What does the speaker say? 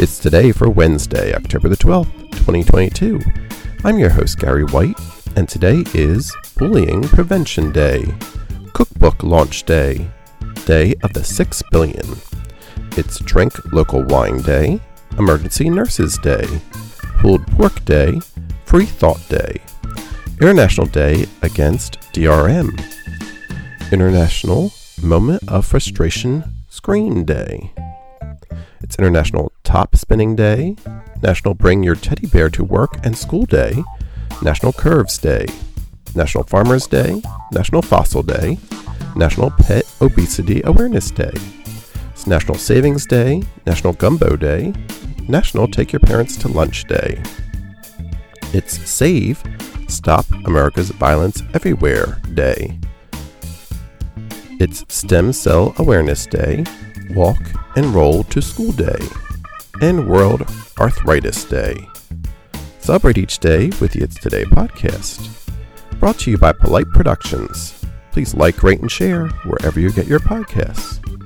It's today for Wednesday, October the 12th, 2022. I'm your host, Gary White, and today is Bullying Prevention Day, Cookbook Launch Day, Day of the Six Billion. It's Drink Local Wine Day, Emergency Nurses Day, Pulled Pork Day, Free Thought Day, International Day Against DRM, International Moment of Frustration Scream Day. It's International Top Spinning Day, National Bring Your Teddy Bear to Work and School Day, National Curves Day, National Farmers Day, National Fossil Day, National Pet Obesity Awareness Day. It's National Savings Day, National Gumbo Day, National Take Your Parents to Lunch Day. It's Save Stop America's Violence Everywhere Day. It's Stem Cell Awareness Day, Walk and Roll to School Day, and World Arthritis Day. Celebrate each day with the It's Today podcast. Brought to you by Polite Productions. Please like, rate, and share wherever you get your podcasts.